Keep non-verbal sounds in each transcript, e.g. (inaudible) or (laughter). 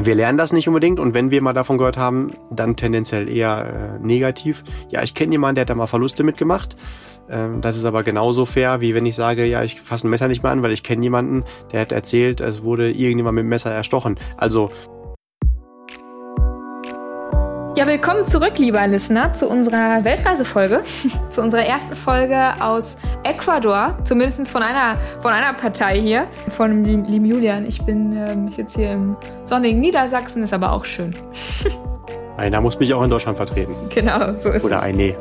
Wir lernen das nicht unbedingt und wenn wir mal davon gehört haben, dann tendenziell eher äh, negativ. Ja, ich kenne jemanden, der hat da mal Verluste mitgemacht. Ähm, das ist aber genauso fair, wie wenn ich sage, ja, ich fasse ein Messer nicht mehr an, weil ich kenne jemanden, der hat erzählt, es wurde irgendjemand mit dem Messer erstochen. Also ja, willkommen zurück, lieber Listener, zu unserer Weltreisefolge, (laughs) zu unserer ersten Folge aus Ecuador, zumindest von einer, von einer Partei hier, von dem lieben Julian. Ich bin ähm, jetzt hier im sonnigen Niedersachsen, ist aber auch schön. Einer muss mich auch in Deutschland vertreten. Genau, so ist Oder es. ein Nee.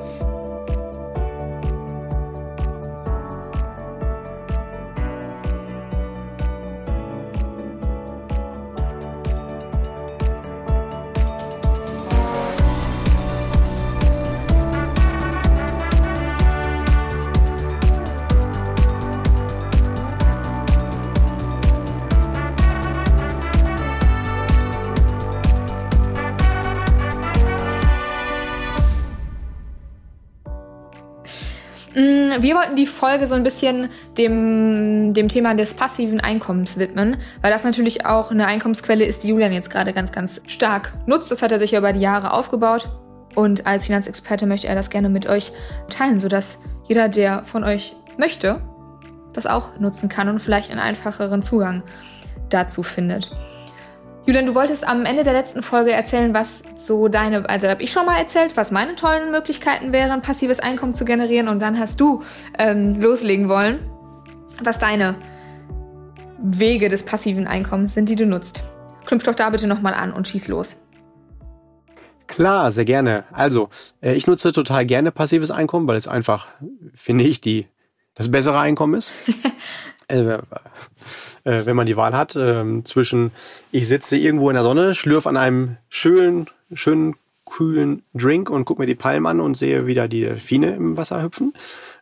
Wir wollten die Folge so ein bisschen dem, dem Thema des passiven Einkommens widmen, weil das natürlich auch eine Einkommensquelle ist, die Julian jetzt gerade ganz, ganz stark nutzt. Das hat er sich ja über die Jahre aufgebaut. Und als Finanzexperte möchte er das gerne mit euch teilen, sodass jeder, der von euch möchte, das auch nutzen kann und vielleicht einen einfacheren Zugang dazu findet. Julian, du wolltest am Ende der letzten Folge erzählen, was so deine, also da habe ich schon mal erzählt, was meine tollen Möglichkeiten wären, passives Einkommen zu generieren und dann hast du ähm, loslegen wollen, was deine Wege des passiven Einkommens sind, die du nutzt. Knüpf doch da bitte nochmal an und schieß los. Klar, sehr gerne. Also, äh, ich nutze total gerne passives Einkommen, weil es einfach, finde ich, die, das bessere Einkommen ist. (laughs) äh, äh, wenn man die Wahl hat ähm, zwischen, ich sitze irgendwo in der Sonne, schlürfe an einem schönen, schönen, kühlen Drink und gucke mir die Palmen an und sehe wieder die Delfine im Wasser hüpfen.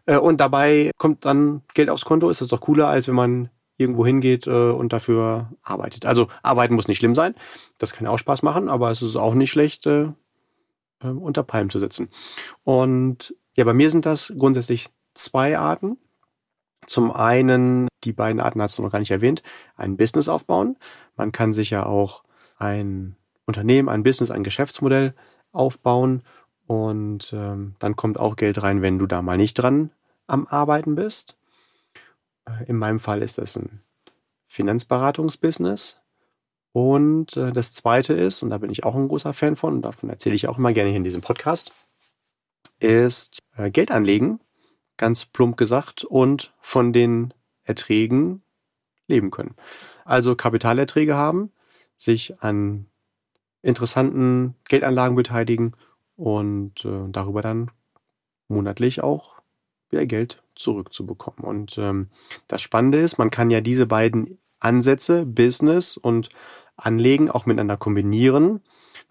Äh, und dabei kommt dann Geld aufs Konto, ist das doch cooler, als wenn man irgendwo hingeht äh, und dafür arbeitet. Also arbeiten muss nicht schlimm sein. Das kann auch Spaß machen, aber es ist auch nicht schlecht, äh, äh, unter Palmen zu sitzen. Und ja, bei mir sind das grundsätzlich zwei Arten. Zum einen, die beiden Arten hast du noch gar nicht erwähnt, ein Business aufbauen. Man kann sich ja auch ein Unternehmen, ein Business, ein Geschäftsmodell aufbauen und ähm, dann kommt auch Geld rein, wenn du da mal nicht dran am Arbeiten bist. Äh, In meinem Fall ist das ein Finanzberatungsbusiness. Und äh, das zweite ist, und da bin ich auch ein großer Fan von, und davon erzähle ich auch immer gerne hier in diesem Podcast, ist äh, Geld anlegen, ganz plump gesagt, und von den Erträgen leben können. Also Kapitalerträge haben, sich an interessanten Geldanlagen beteiligen und äh, darüber dann monatlich auch wieder Geld zurückzubekommen. Und ähm, das Spannende ist, man kann ja diese beiden Ansätze, Business und Anlegen, auch miteinander kombinieren.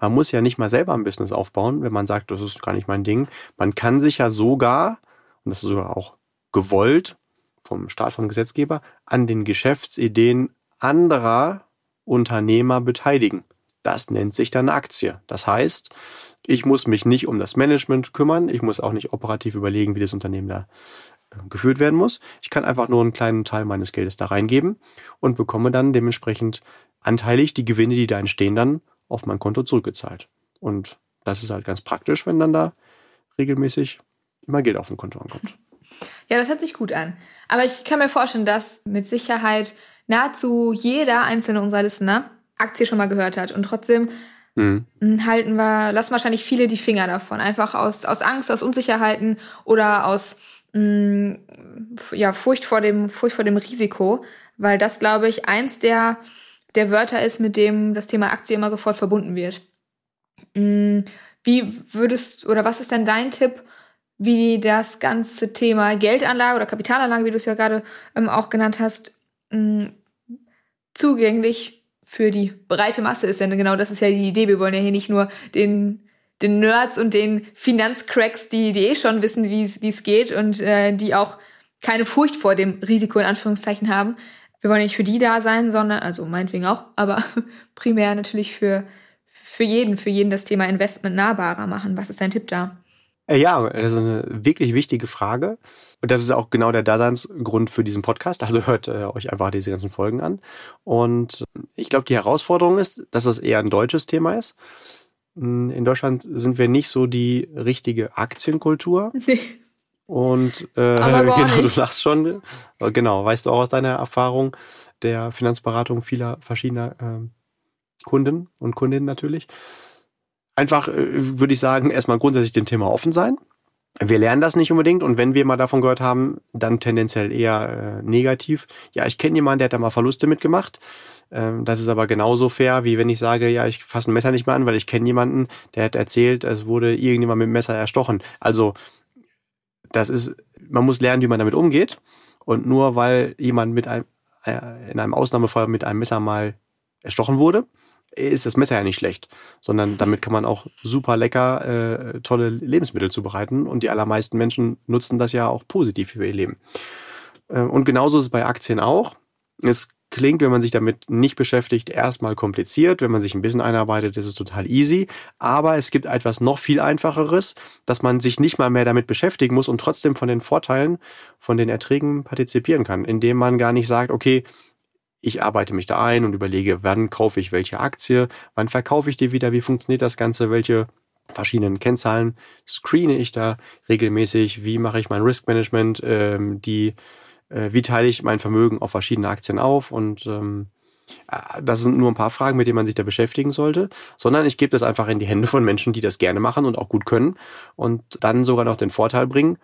Man muss ja nicht mal selber ein Business aufbauen, wenn man sagt, das ist gar nicht mein Ding. Man kann sich ja sogar, und das ist sogar auch gewollt vom Staat, vom Gesetzgeber, an den Geschäftsideen anderer Unternehmer beteiligen. Das nennt sich dann Aktie. Das heißt, ich muss mich nicht um das Management kümmern. Ich muss auch nicht operativ überlegen, wie das Unternehmen da äh, geführt werden muss. Ich kann einfach nur einen kleinen Teil meines Geldes da reingeben und bekomme dann dementsprechend anteilig die Gewinne, die da entstehen, dann auf mein Konto zurückgezahlt. Und das ist halt ganz praktisch, wenn dann da regelmäßig immer Geld auf dem Konto ankommt. Ja, das hört sich gut an. Aber ich kann mir vorstellen, dass mit Sicherheit nahezu jeder einzelne unserer Listener Aktie schon mal gehört hat. Und trotzdem Mhm. halten wir, lassen wahrscheinlich viele die Finger davon. Einfach aus, aus Angst, aus Unsicherheiten oder aus mh, ja, Furcht, vor dem, Furcht vor dem Risiko. Weil das, glaube ich, eins der, der Wörter ist, mit dem das Thema Aktie immer sofort verbunden wird. Wie würdest, oder was ist denn dein Tipp, wie das ganze Thema Geldanlage oder Kapitalanlage, wie du es ja gerade ähm, auch genannt hast, mh, zugänglich für die breite Masse ist. Denn genau das ist ja die Idee. Wir wollen ja hier nicht nur den, den Nerds und den Finanzcracks, die, die eh schon wissen, wie es wie es geht und äh, die auch keine Furcht vor dem Risiko in Anführungszeichen haben. Wir wollen nicht für die da sein, sondern, also meinetwegen auch, aber (laughs) primär natürlich für, für jeden, für jeden das Thema Investment nahbarer machen. Was ist dein Tipp da? Äh, ja, das ist eine wirklich wichtige Frage. Und das ist auch genau der Daseinsgrund für diesen Podcast. Also hört äh, euch einfach diese ganzen Folgen an. Und ich glaube, die Herausforderung ist, dass das eher ein deutsches Thema ist. Hm, in Deutschland sind wir nicht so die richtige Aktienkultur. (laughs) Nee. Und äh, (laughs) genau, du lachst schon. Genau, weißt du auch aus deiner Erfahrung der Finanzberatung vieler verschiedener äh, Kunden und Kundinnen natürlich einfach, äh, würde ich sagen, erstmal grundsätzlich dem Thema offen sein. Wir lernen das nicht unbedingt und wenn wir mal davon gehört haben, dann tendenziell eher äh, negativ. Ja, ich kenne jemanden, der hat da mal Verluste mitgemacht. Ähm, das ist aber genauso fair, wie wenn ich sage, ja, ich fasse ein Messer nicht mehr an, weil ich kenne jemanden, der hat erzählt, es wurde irgendjemand mit dem Messer erstochen. Also das ist, man muss lernen, wie man damit umgeht. Und nur weil jemand mit einem, äh, in einem Ausnahmefall mit einem Messer mal erstochen wurde, ist das Messer ja nicht schlecht, sondern damit kann man auch super lecker äh, tolle Lebensmittel zubereiten und die allermeisten Menschen nutzen das ja auch positiv für ihr Leben. Äh, und genauso ist es bei Aktien auch. Es klingt, wenn man sich damit nicht beschäftigt, erstmal kompliziert. Wenn man sich ein bisschen einarbeitet, ist es total easy. Aber es gibt etwas noch viel einfacheres, dass man sich nicht mal mehr damit beschäftigen muss und trotzdem von den Vorteilen, von den Erträgen partizipieren kann, indem man gar nicht sagt, okay, ich arbeite mich da ein und überlege, wann kaufe ich welche Aktie, wann verkaufe ich die wieder, wie funktioniert das Ganze, welche verschiedenen Kennzahlen screene ich da regelmäßig, wie mache ich mein Risk Management, ähm, die, äh, wie teile ich mein Vermögen auf verschiedene Aktien auf und ähm, äh, das sind nur ein paar Fragen, mit denen man sich da beschäftigen sollte, sondern ich gebe das einfach in die Hände von Menschen, die das gerne machen und auch gut können und dann sogar noch den Vorteil bringen,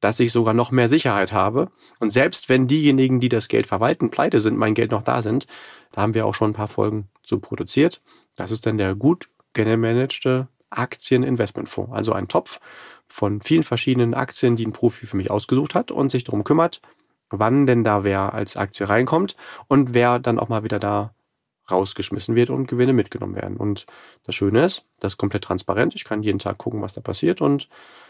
dass ich sogar noch mehr Sicherheit habe. Und selbst wenn diejenigen, die das Geld verwalten, pleite sind, mein Geld noch da sind, da haben wir auch schon ein paar Folgen zu produziert. Das ist dann der gut gemanagte Aktieninvestmentfonds. Also ein Topf von vielen verschiedenen Aktien, die ein Profi für mich ausgesucht hat und sich darum kümmert, wann denn da wer als Aktie reinkommt und wer dann auch mal wieder da rausgeschmissen wird und Gewinne mitgenommen werden. Und das Schöne ist, das ist komplett transparent. Ich kann jeden Tag gucken, was da passiert und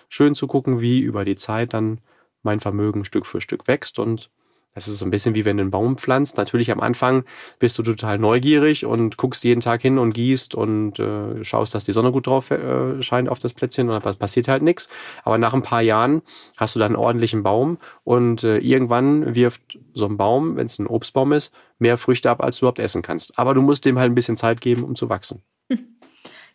schön zu gucken, wie über die Zeit dann mein Vermögen Stück für Stück wächst und das ist so ein bisschen wie wenn du einen Baum pflanzt. Natürlich am Anfang bist du total neugierig und guckst jeden Tag hin und gießt und äh, schaust, dass die Sonne gut drauf äh, scheint auf das Plätzchen und was passiert halt nichts. Aber nach ein paar Jahren hast du dann einen ordentlichen Baum und äh, irgendwann wirft so ein Baum, wenn es ein Obstbaum ist, mehr Früchte ab, als du überhaupt essen kannst. Aber du musst dem halt ein bisschen Zeit geben, um zu wachsen.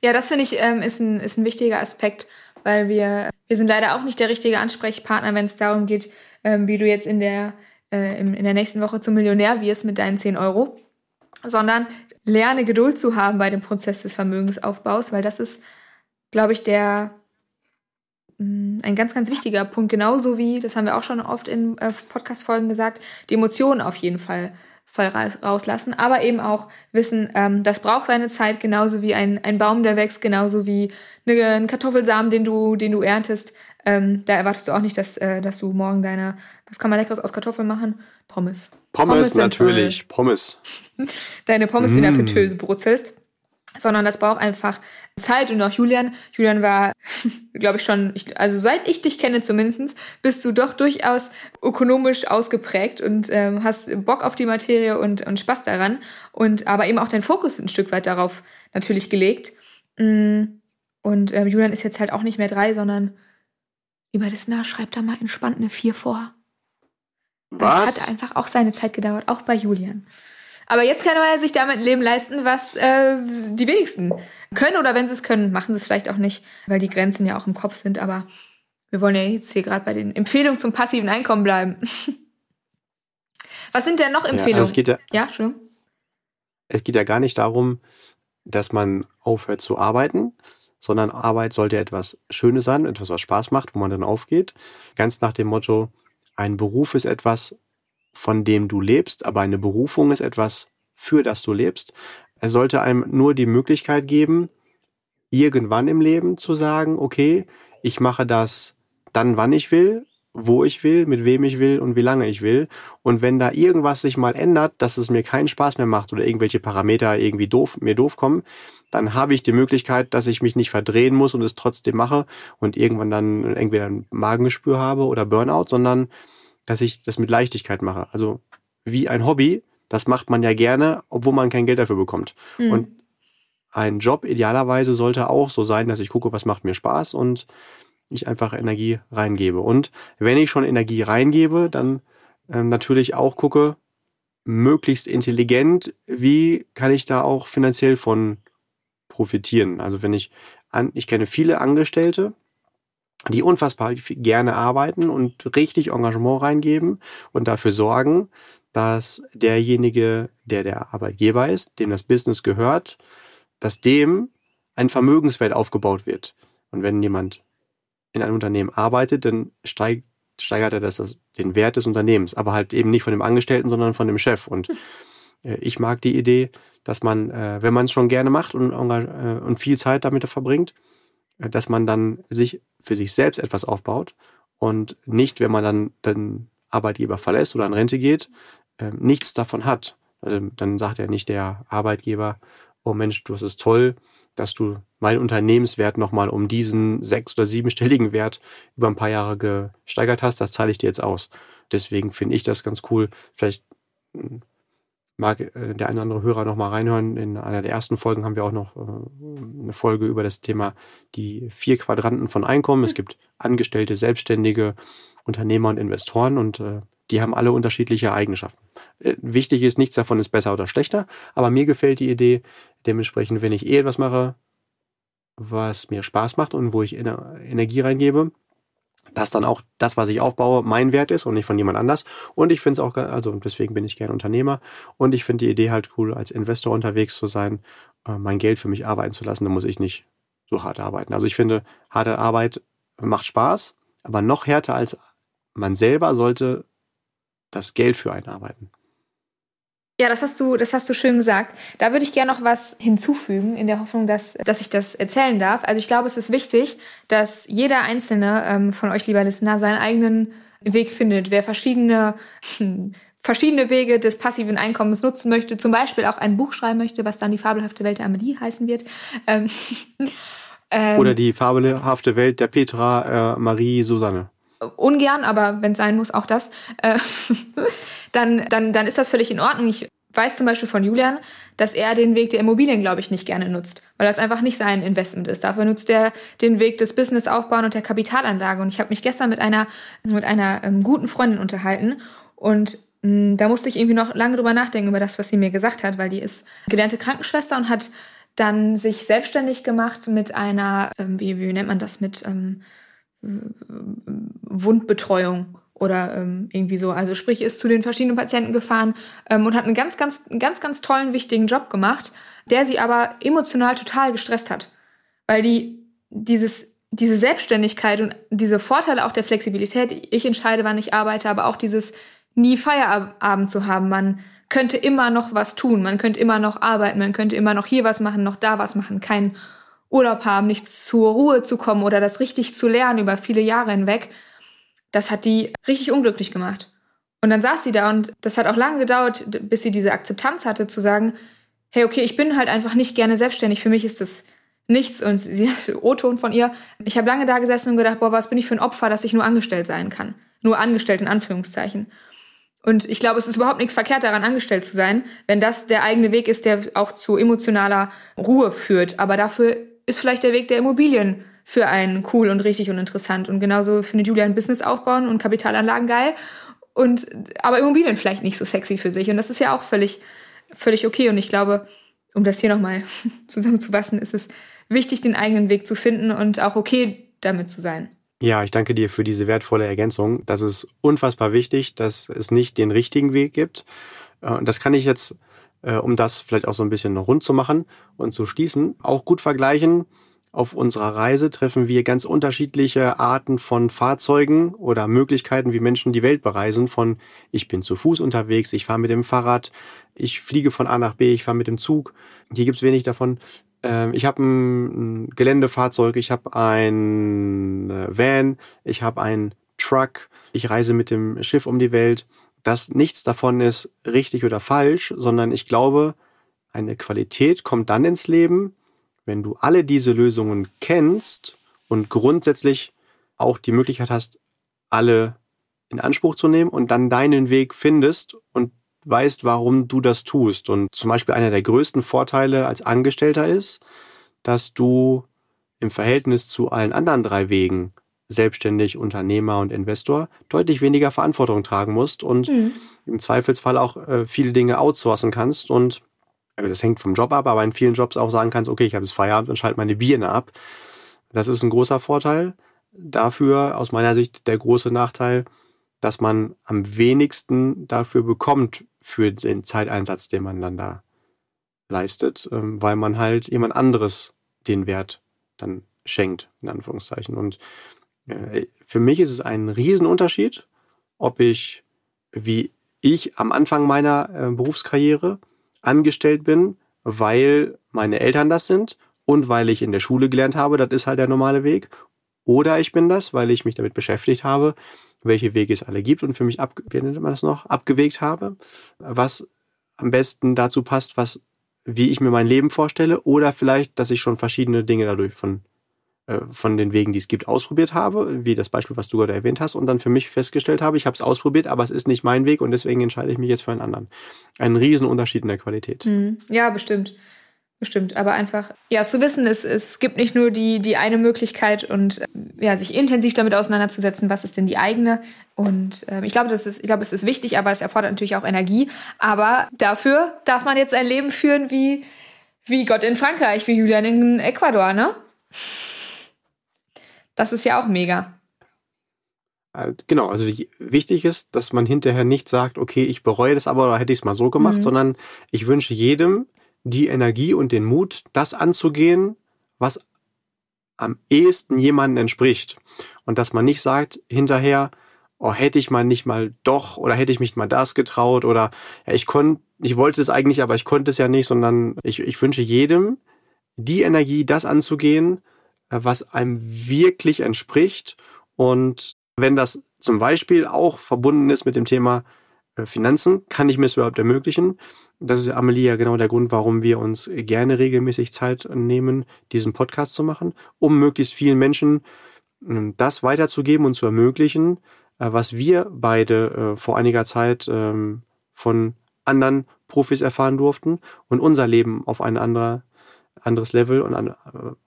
Ja, das finde ich ähm, ist, ein, ist ein wichtiger Aspekt, weil wir, wir sind leider auch nicht der richtige Ansprechpartner, wenn es darum geht, ähm, wie du jetzt in der, äh, in der nächsten Woche zum Millionär wirst mit deinen 10 Euro, sondern lerne Geduld zu haben bei dem Prozess des Vermögensaufbaus, weil das ist, glaube ich, der mm, ein ganz, ganz wichtiger Punkt, genauso wie, das haben wir auch schon oft in äh, Podcast-Folgen gesagt, die Emotionen auf jeden Fall voll rauslassen, aber eben auch wissen, ähm, das braucht seine Zeit, genauso wie ein, ein Baum, der wächst, genauso wie eine, ein Kartoffelsamen, den du, den du erntest. Ähm, da erwartest du auch nicht, dass, äh, dass du morgen deine, was kann man leckeres aus Kartoffeln machen? Pommes. Pommes, Pommes natürlich, Pommes. (laughs) deine Pommes mm. in der Fritteuse brutzelst sondern das braucht einfach Zeit und auch Julian. Julian war, (laughs) glaube ich schon, ich, also seit ich dich kenne zumindest, bist du doch durchaus ökonomisch ausgeprägt und ähm, hast Bock auf die Materie und, und Spaß daran und aber eben auch deinen Fokus ein Stück weit darauf natürlich gelegt. Mm, und ähm, Julian ist jetzt halt auch nicht mehr drei, sondern lieber das nah, schreibt da mal entspannt eine vier vor. Was? Es hat einfach auch seine Zeit gedauert, auch bei Julian. Aber jetzt kann er sich damit ein Leben leisten, was äh, die wenigsten können. Oder wenn sie es können, machen sie es vielleicht auch nicht, weil die Grenzen ja auch im Kopf sind. Aber wir wollen ja jetzt hier gerade bei den Empfehlungen zum passiven Einkommen bleiben. (laughs) was sind denn noch Empfehlungen? Ja, also es geht ja, ja, schön. Es geht ja gar nicht darum, dass man aufhört zu arbeiten, sondern Arbeit sollte etwas Schönes sein, etwas, was Spaß macht, wo man dann aufgeht. Ganz nach dem Motto, ein Beruf ist etwas, von dem du lebst, aber eine Berufung ist etwas, für das du lebst. Es sollte einem nur die Möglichkeit geben, irgendwann im Leben zu sagen, okay, ich mache das dann, wann ich will, wo ich will, mit wem ich will und wie lange ich will. Und wenn da irgendwas sich mal ändert, dass es mir keinen Spaß mehr macht oder irgendwelche Parameter irgendwie doof, mir doof kommen, dann habe ich die Möglichkeit, dass ich mich nicht verdrehen muss und es trotzdem mache und irgendwann dann entweder ein Magengespür habe oder Burnout, sondern dass ich das mit Leichtigkeit mache. Also wie ein Hobby, das macht man ja gerne, obwohl man kein Geld dafür bekommt. Mhm. Und ein Job idealerweise sollte auch so sein, dass ich gucke, was macht mir Spaß und ich einfach Energie reingebe. Und wenn ich schon Energie reingebe, dann ähm, natürlich auch gucke, möglichst intelligent, wie kann ich da auch finanziell von profitieren. Also wenn ich an, ich kenne viele Angestellte, die unfassbar gerne arbeiten und richtig Engagement reingeben und dafür sorgen, dass derjenige, der der Arbeitgeber ist, dem das Business gehört, dass dem ein Vermögenswert aufgebaut wird. Und wenn jemand in einem Unternehmen arbeitet, dann steigt, steigert er das, das, den Wert des Unternehmens, aber halt eben nicht von dem Angestellten, sondern von dem Chef. Und äh, ich mag die Idee, dass man, äh, wenn man es schon gerne macht und, äh, und viel Zeit damit verbringt, äh, dass man dann sich für sich selbst etwas aufbaut und nicht, wenn man dann den Arbeitgeber verlässt oder in Rente geht, äh, nichts davon hat. Also, dann sagt ja nicht der Arbeitgeber, oh Mensch, du hast es toll, dass du meinen Unternehmenswert nochmal um diesen sechs- oder siebenstelligen Wert über ein paar Jahre gesteigert hast, das zahle ich dir jetzt aus. Deswegen finde ich das ganz cool. Vielleicht hm, mag äh, der eine oder andere Hörer nochmal reinhören. In einer der ersten Folgen haben wir auch noch äh, eine Folge über das Thema die vier Quadranten von Einkommen. Es gibt Angestellte, Selbstständige, Unternehmer und Investoren und äh, die haben alle unterschiedliche Eigenschaften. Wichtig ist, nichts davon ist besser oder schlechter, aber mir gefällt die Idee, dementsprechend, wenn ich eh etwas mache, was mir Spaß macht und wo ich Energie reingebe, dass dann auch das, was ich aufbaue, mein Wert ist und nicht von jemand anders. Und ich finde es auch, also deswegen bin ich gerne Unternehmer und ich finde die Idee halt cool, als Investor unterwegs zu sein, äh, mein Geld für mich arbeiten zu lassen. Da muss ich nicht so hart arbeiten. Also ich finde, harte Arbeit macht Spaß, aber noch härter als man selber sollte das Geld für einen arbeiten. Ja, das hast du, das hast du schön gesagt. Da würde ich gerne noch was hinzufügen, in der Hoffnung, dass, dass ich das erzählen darf. Also ich glaube, es ist wichtig, dass jeder einzelne ähm, von euch, lieber Listener, seinen eigenen Weg findet. Wer verschiedene (laughs) verschiedene Wege des passiven Einkommens nutzen möchte, zum Beispiel auch ein Buch schreiben möchte, was dann die fabelhafte Welt der Amelie heißen wird. Ähm, (laughs) ähm, Oder die fabelhafte Welt der Petra, äh, Marie, Susanne ungern, aber wenn es sein muss, auch das, äh, (laughs) dann, dann, dann ist das völlig in Ordnung. Ich weiß zum Beispiel von Julian, dass er den Weg der Immobilien, glaube ich, nicht gerne nutzt, weil das einfach nicht sein Investment ist. Dafür nutzt er den Weg des Business aufbauen und der Kapitalanlage. Und ich habe mich gestern mit einer mit einer ähm, guten Freundin unterhalten und mh, hm, da musste ich irgendwie noch lange drüber nachdenken über das, was sie mir gesagt hat, weil die ist gelernte Krankenschwester und hat dann sich selbstständig gemacht mit einer, ähm, wie, wie nennt man das, mit ähm, Wundbetreuung oder ähm, irgendwie so. Also sprich, ist zu den verschiedenen Patienten gefahren ähm, und hat einen ganz, ganz, ganz, ganz tollen, wichtigen Job gemacht, der sie aber emotional total gestresst hat. Weil die dieses, diese Selbstständigkeit und diese Vorteile auch der Flexibilität, ich entscheide, wann ich arbeite, aber auch dieses nie Feierabend zu haben, man könnte immer noch was tun, man könnte immer noch arbeiten, man könnte immer noch hier was machen, noch da was machen, kein Urlaub haben, nicht zur Ruhe zu kommen oder das richtig zu lernen über viele Jahre hinweg, das hat die richtig unglücklich gemacht. Und dann saß sie da und das hat auch lange gedauert, bis sie diese Akzeptanz hatte, zu sagen, hey, okay, ich bin halt einfach nicht gerne selbstständig, für mich ist das nichts. Und sie (laughs) hat O-Ton von ihr. Ich habe lange da gesessen und gedacht, boah, was bin ich für ein Opfer, dass ich nur angestellt sein kann. Nur angestellt in Anführungszeichen. Und ich glaube, es ist überhaupt nichts verkehrt daran, angestellt zu sein, wenn das der eigene Weg ist, der auch zu emotionaler Ruhe führt. Aber dafür ist vielleicht der Weg der Immobilien für einen cool und richtig und interessant. Und genauso findet Julia ein Business aufbauen und Kapitalanlagen geil. Und, aber Immobilien vielleicht nicht so sexy für sich. Und das ist ja auch völlig, völlig okay. Und ich glaube, um das hier nochmal (laughs) zusammenzufassen, ist es wichtig, den eigenen Weg zu finden und auch okay damit zu sein. Ja, ich danke dir für diese wertvolle Ergänzung. Das ist unfassbar wichtig, dass es nicht den richtigen Weg gibt. Äh, und das kann ich jetzt äh, um das vielleicht auch so ein bisschen rund zu machen und zu schließen, auch gut vergleichen. Auf unserer Reise treffen wir ganz unterschiedliche Arten von Fahrzeugen oder Möglichkeiten, wie Menschen die Welt bereisen. Von ich bin zu Fuß unterwegs, ich fahre mit dem Fahrrad, ich fliege von A nach B, ich fahre mit dem Zug. Hier gibt's wenig davon. Ähm, ich habe ein Geländefahrzeug, ich habe ein äh, Van, ich habe ein Truck, ich reise mit dem Schiff um die Welt dass nichts davon ist richtig oder falsch, sondern ich glaube, eine Qualität kommt dann ins Leben, wenn du alle diese Lösungen kennst und grundsätzlich auch die Möglichkeit hast, alle in Anspruch zu nehmen und dann deinen Weg findest und weißt, warum du das tust. Und zum Beispiel einer der größten Vorteile als Angestellter ist, dass du im Verhältnis zu allen anderen drei Wegen selbstständig Unternehmer und Investor deutlich weniger Verantwortung tragen musst und mhm. im Zweifelsfall auch äh, viele Dinge outsourcen kannst und äh, das hängt vom Job ab, aber in vielen Jobs auch sagen kannst, okay, ich habe jetzt Feierabend und schalte meine Birne ab. Das ist ein großer Vorteil. Dafür aus meiner Sicht der große Nachteil, dass man am wenigsten dafür bekommt für den Zeiteinsatz, den man dann da leistet, ähm, weil man halt jemand anderes den Wert dann schenkt, in Anführungszeichen. Und für mich ist es ein Riesenunterschied, ob ich, wie ich am Anfang meiner äh, Berufskarriere angestellt bin, weil meine Eltern das sind und weil ich in der Schule gelernt habe, das ist halt der normale Weg. Oder ich bin das, weil ich mich damit beschäftigt habe, welche Wege es alle gibt und für mich ab, wie nennt man das noch, abgewegt habe, was am besten dazu passt, was, wie ich mir mein Leben vorstelle, oder vielleicht, dass ich schon verschiedene Dinge dadurch von äh, von den Wegen, die es gibt, ausprobiert habe, wie das Beispiel, was du gerade erwähnt hast, und dann für mich festgestellt habe, ich habe es ausprobiert, aber es ist nicht mein Weg und deswegen entscheide ich mich jetzt für einen anderen. Ein Riesenunterschied in der Qualität. Mhm. Ja, bestimmt. Bestimmt, aber einfach, ja, zu wissen, es, es gibt nicht nur die, die eine Möglichkeit und ja, sich intensiv damit auseinanderzusetzen, was ist denn die eigene. Und äh, ich glaube, das ist, ich glaube, es ist wichtig, aber es erfordert natürlich auch Energie. Aber dafür darf man jetzt ein Leben führen wie, wie Gott in Frankreich, wie Julian in Ecuador, ne? Das ist ja auch mega. Äh, genau, also wichtig ist, dass man hinterher nicht sagt, okay, ich bereue das aber oder hätte ich es mal so gemacht, mhm. sondern ich wünsche jedem die Energie und den Mut, das anzugehen, was am ehesten jemandem entspricht. Und dass man nicht sagt hinterher, oh, hätte ich mal nicht mal doch oder hätte ich mich mal das getraut oder ja, ich konnte, ich wollte es eigentlich, aber ich konnte es ja nicht, sondern ich, ich wünsche jedem die Energie, das anzugehen, was einem wirklich entspricht. Und wenn das zum Beispiel auch verbunden ist mit dem Thema äh, Finanzen, kann ich mir es überhaupt ermöglichen? Das ist Amelie ja genau der Grund, warum wir uns gerne regelmäßig Zeit nehmen, diesen Podcast zu machen, um möglichst vielen Menschen ähm, das weiterzugeben und zu ermöglichen, äh, was wir beide äh, vor einiger Zeit ähm, von anderen Profis erfahren durften und unser Leben auf eine andere anderes Level und an,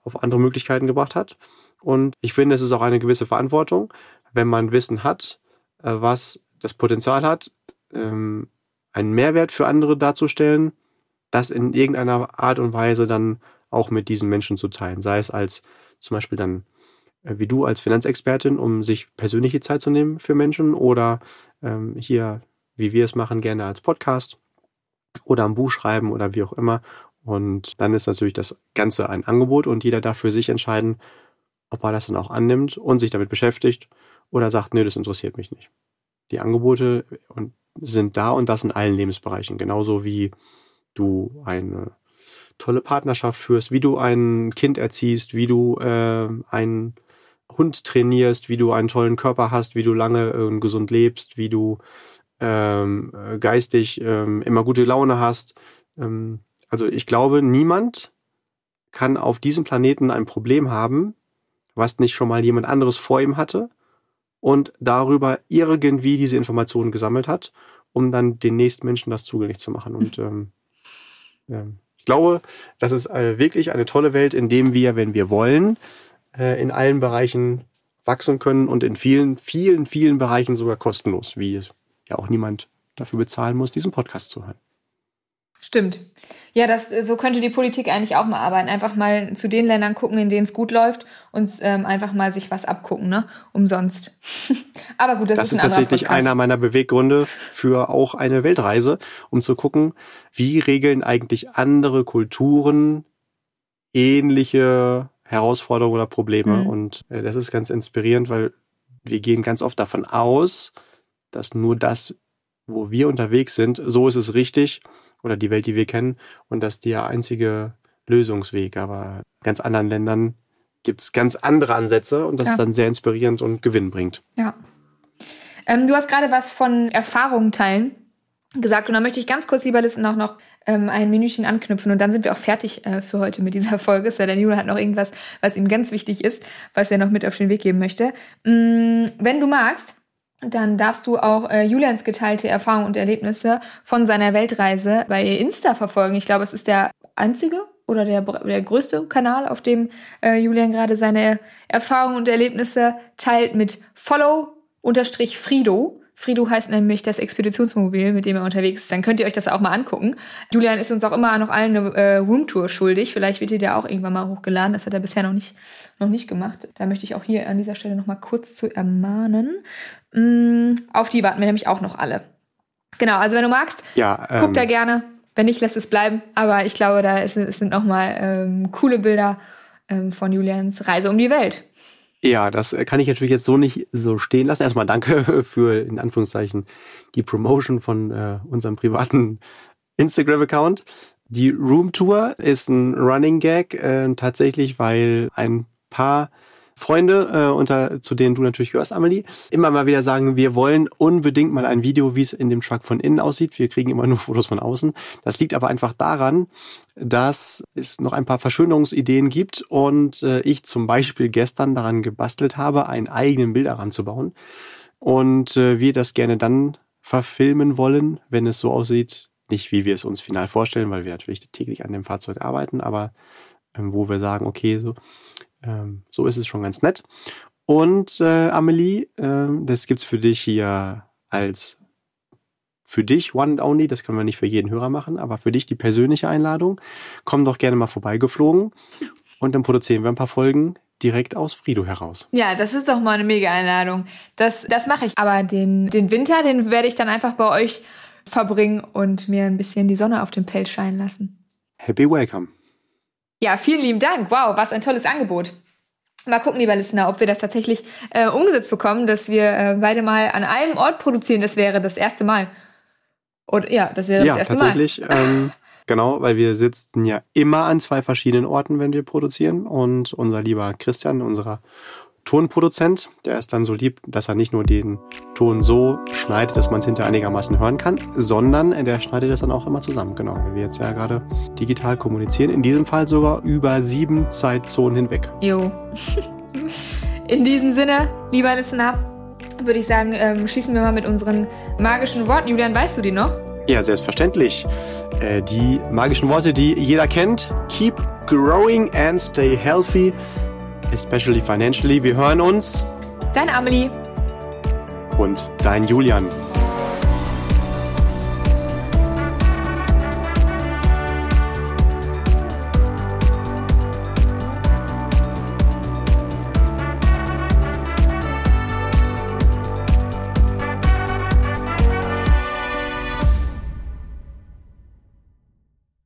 auf andere Möglichkeiten gebracht hat. Und ich finde, es ist auch eine gewisse Verantwortung, wenn man Wissen hat, äh, was das Potenzial hat, ähm, einen Mehrwert für andere darzustellen, das in irgendeiner Art und Weise dann auch mit diesen Menschen zu teilen. Sei es als zum Beispiel dann äh, wie du als Finanzexpertin, um sich persönliche Zeit zu nehmen für Menschen oder ähm, hier, wie wir es machen, gerne als Podcast oder am Buch schreiben oder wie auch immer, und dann ist natürlich das Ganze ein Angebot und jeder darf für sich entscheiden, ob er das dann auch annimmt und sich damit beschäftigt oder sagt, nee, das interessiert mich nicht. Die Angebote sind da und das in allen Lebensbereichen. Genauso wie du eine tolle Partnerschaft führst, wie du ein Kind erziehst, wie du äh, einen Hund trainierst, wie du einen tollen Körper hast, wie du lange äh, gesund lebst, wie du ähm, geistig ähm, immer gute Laune hast. Ähm, also ich glaube, niemand kann auf diesem Planeten ein Problem haben, was nicht schon mal jemand anderes vor ihm hatte und darüber irgendwie diese Informationen gesammelt hat, um dann den nächsten Menschen das zugänglich zu machen. Und ähm, ja, ich glaube, das ist äh, wirklich eine tolle Welt, in dem wir, wenn wir wollen, äh, in allen Bereichen wachsen können und in vielen, vielen, vielen Bereichen sogar kostenlos, wie ja auch niemand dafür bezahlen muss, diesen Podcast zu hören. Stimmt. Ja, das, so könnte die Politik eigentlich auch mal arbeiten. Einfach mal zu den Ländern gucken, in denen es gut läuft und ähm, einfach mal sich was abgucken, ne? Umsonst. (laughs) Aber gut, das, das ist, ist tatsächlich Podcast. einer meiner Beweggründe für auch eine Weltreise, um zu gucken, wie regeln eigentlich andere Kulturen ähnliche Herausforderungen oder Probleme. Mhm. Und äh, das ist ganz inspirierend, weil wir gehen ganz oft davon aus, dass nur das, wo wir unterwegs sind, so ist es richtig oder die Welt, die wir kennen. Und das ist der einzige Lösungsweg. Aber in ganz anderen Ländern gibt es ganz andere Ansätze und das ja. ist dann sehr inspirierend und Gewinn bringt. Ja. Ähm, du hast gerade was von Erfahrungen teilen gesagt und da möchte ich ganz kurz, lieber Listen, auch noch ähm, ein Minütchen anknüpfen und dann sind wir auch fertig äh, für heute mit dieser (laughs) Folge. Es sei denn, Juna hat noch irgendwas, was ihm ganz wichtig ist, was er noch mit auf den Weg geben möchte. Mm, wenn du magst, dann darfst du auch äh, Julians geteilte Erfahrungen und Erlebnisse von seiner Weltreise bei Insta verfolgen. Ich glaube, es ist der einzige oder der, der größte Kanal, auf dem äh, Julian gerade seine Erfahrungen und Erlebnisse teilt mit follow-frido. Frido heißt nämlich das Expeditionsmobil, mit dem er unterwegs ist. Dann könnt ihr euch das auch mal angucken. Julian ist uns auch immer noch allen eine äh, Roomtour schuldig. Vielleicht wird ihr der auch irgendwann mal hochgeladen. Das hat er bisher noch nicht, noch nicht gemacht. Da möchte ich auch hier an dieser Stelle noch mal kurz zu ermahnen. Mm, auf die warten wir nämlich auch noch alle. Genau, also wenn du magst, Ja, guck da ähm, gerne. Wenn nicht, lässt es bleiben. Aber ich glaube, da ist, es sind noch mal ähm, coole Bilder ähm, von Julians Reise um die Welt. Ja, das äh, kann ich natürlich jetzt so nicht so stehen lassen. Erstmal danke (laughs) für, in Anführungszeichen, die Promotion von äh, unserem privaten (laughs) Instagram-Account. Die Roomtour ist ein Running Gag, äh, tatsächlich, weil ein paar Freunde, äh, unter, zu denen du natürlich gehörst, Amelie, immer mal wieder sagen, wir wollen unbedingt mal ein Video, wie es in dem Truck von innen aussieht. Wir kriegen immer nur (laughs) Fotos von außen. Das liegt aber einfach daran, dass es noch ein paar Verschönerungsideen gibt und äh, ich zum Beispiel gestern daran gebastelt habe, einen eigenen Bilderrahmen zu bauen. Und äh, wir das gerne dann verfilmen wollen, wenn es so aussieht, nicht wie wir es uns final vorstellen, weil wir natürlich täglich an dem Fahrzeug arbeiten, aber ähm, wo wir sagen, okay, so, ähm, so ist es schon ganz nett. Und äh, Amelie, ähm, das gibt's für dich hier als für dich one and only, das können wir nicht für jeden Hörer machen, aber für dich die persönliche Einladung. Komm doch gerne mal vorbeigeflogen und dann produzieren wir ein paar Folgen direkt aus Frido heraus. Ja, das ist doch mal eine mega Einladung. Das, das mache ich. Aber den, den Winter, den werde ich dann einfach bei euch verbringen und mir ein bisschen die Sonne auf dem Pelz scheinen lassen. Happy welcome. Ja, vielen lieben Dank. Wow, was ein tolles Angebot. Mal gucken, lieber Listener, ob wir das tatsächlich äh, umgesetzt bekommen, dass wir äh, beide mal an einem Ort produzieren. Das wäre das erste Mal. Oder ja, das wäre Ja, das erste tatsächlich. Ähm, (laughs) genau, weil wir sitzen ja immer an zwei verschiedenen Orten, wenn wir produzieren. Und unser lieber Christian, unser Tonproduzent, der ist dann so lieb, dass er nicht nur den Ton so schneidet, dass man es hinter einigermaßen hören kann, sondern der schneidet das dann auch immer zusammen. Genau, weil wir jetzt ja gerade digital kommunizieren. In diesem Fall sogar über sieben Zeitzonen hinweg. Jo. (laughs) In diesem Sinne, lieber Listener, würde ich sagen, ähm, schließen wir mal mit unseren magischen Worten. Julian, weißt du die noch? Ja, selbstverständlich. Äh, die magischen Worte, die jeder kennt. Keep growing and stay healthy, especially financially. Wir hören uns Deine Amelie. und dein Julian.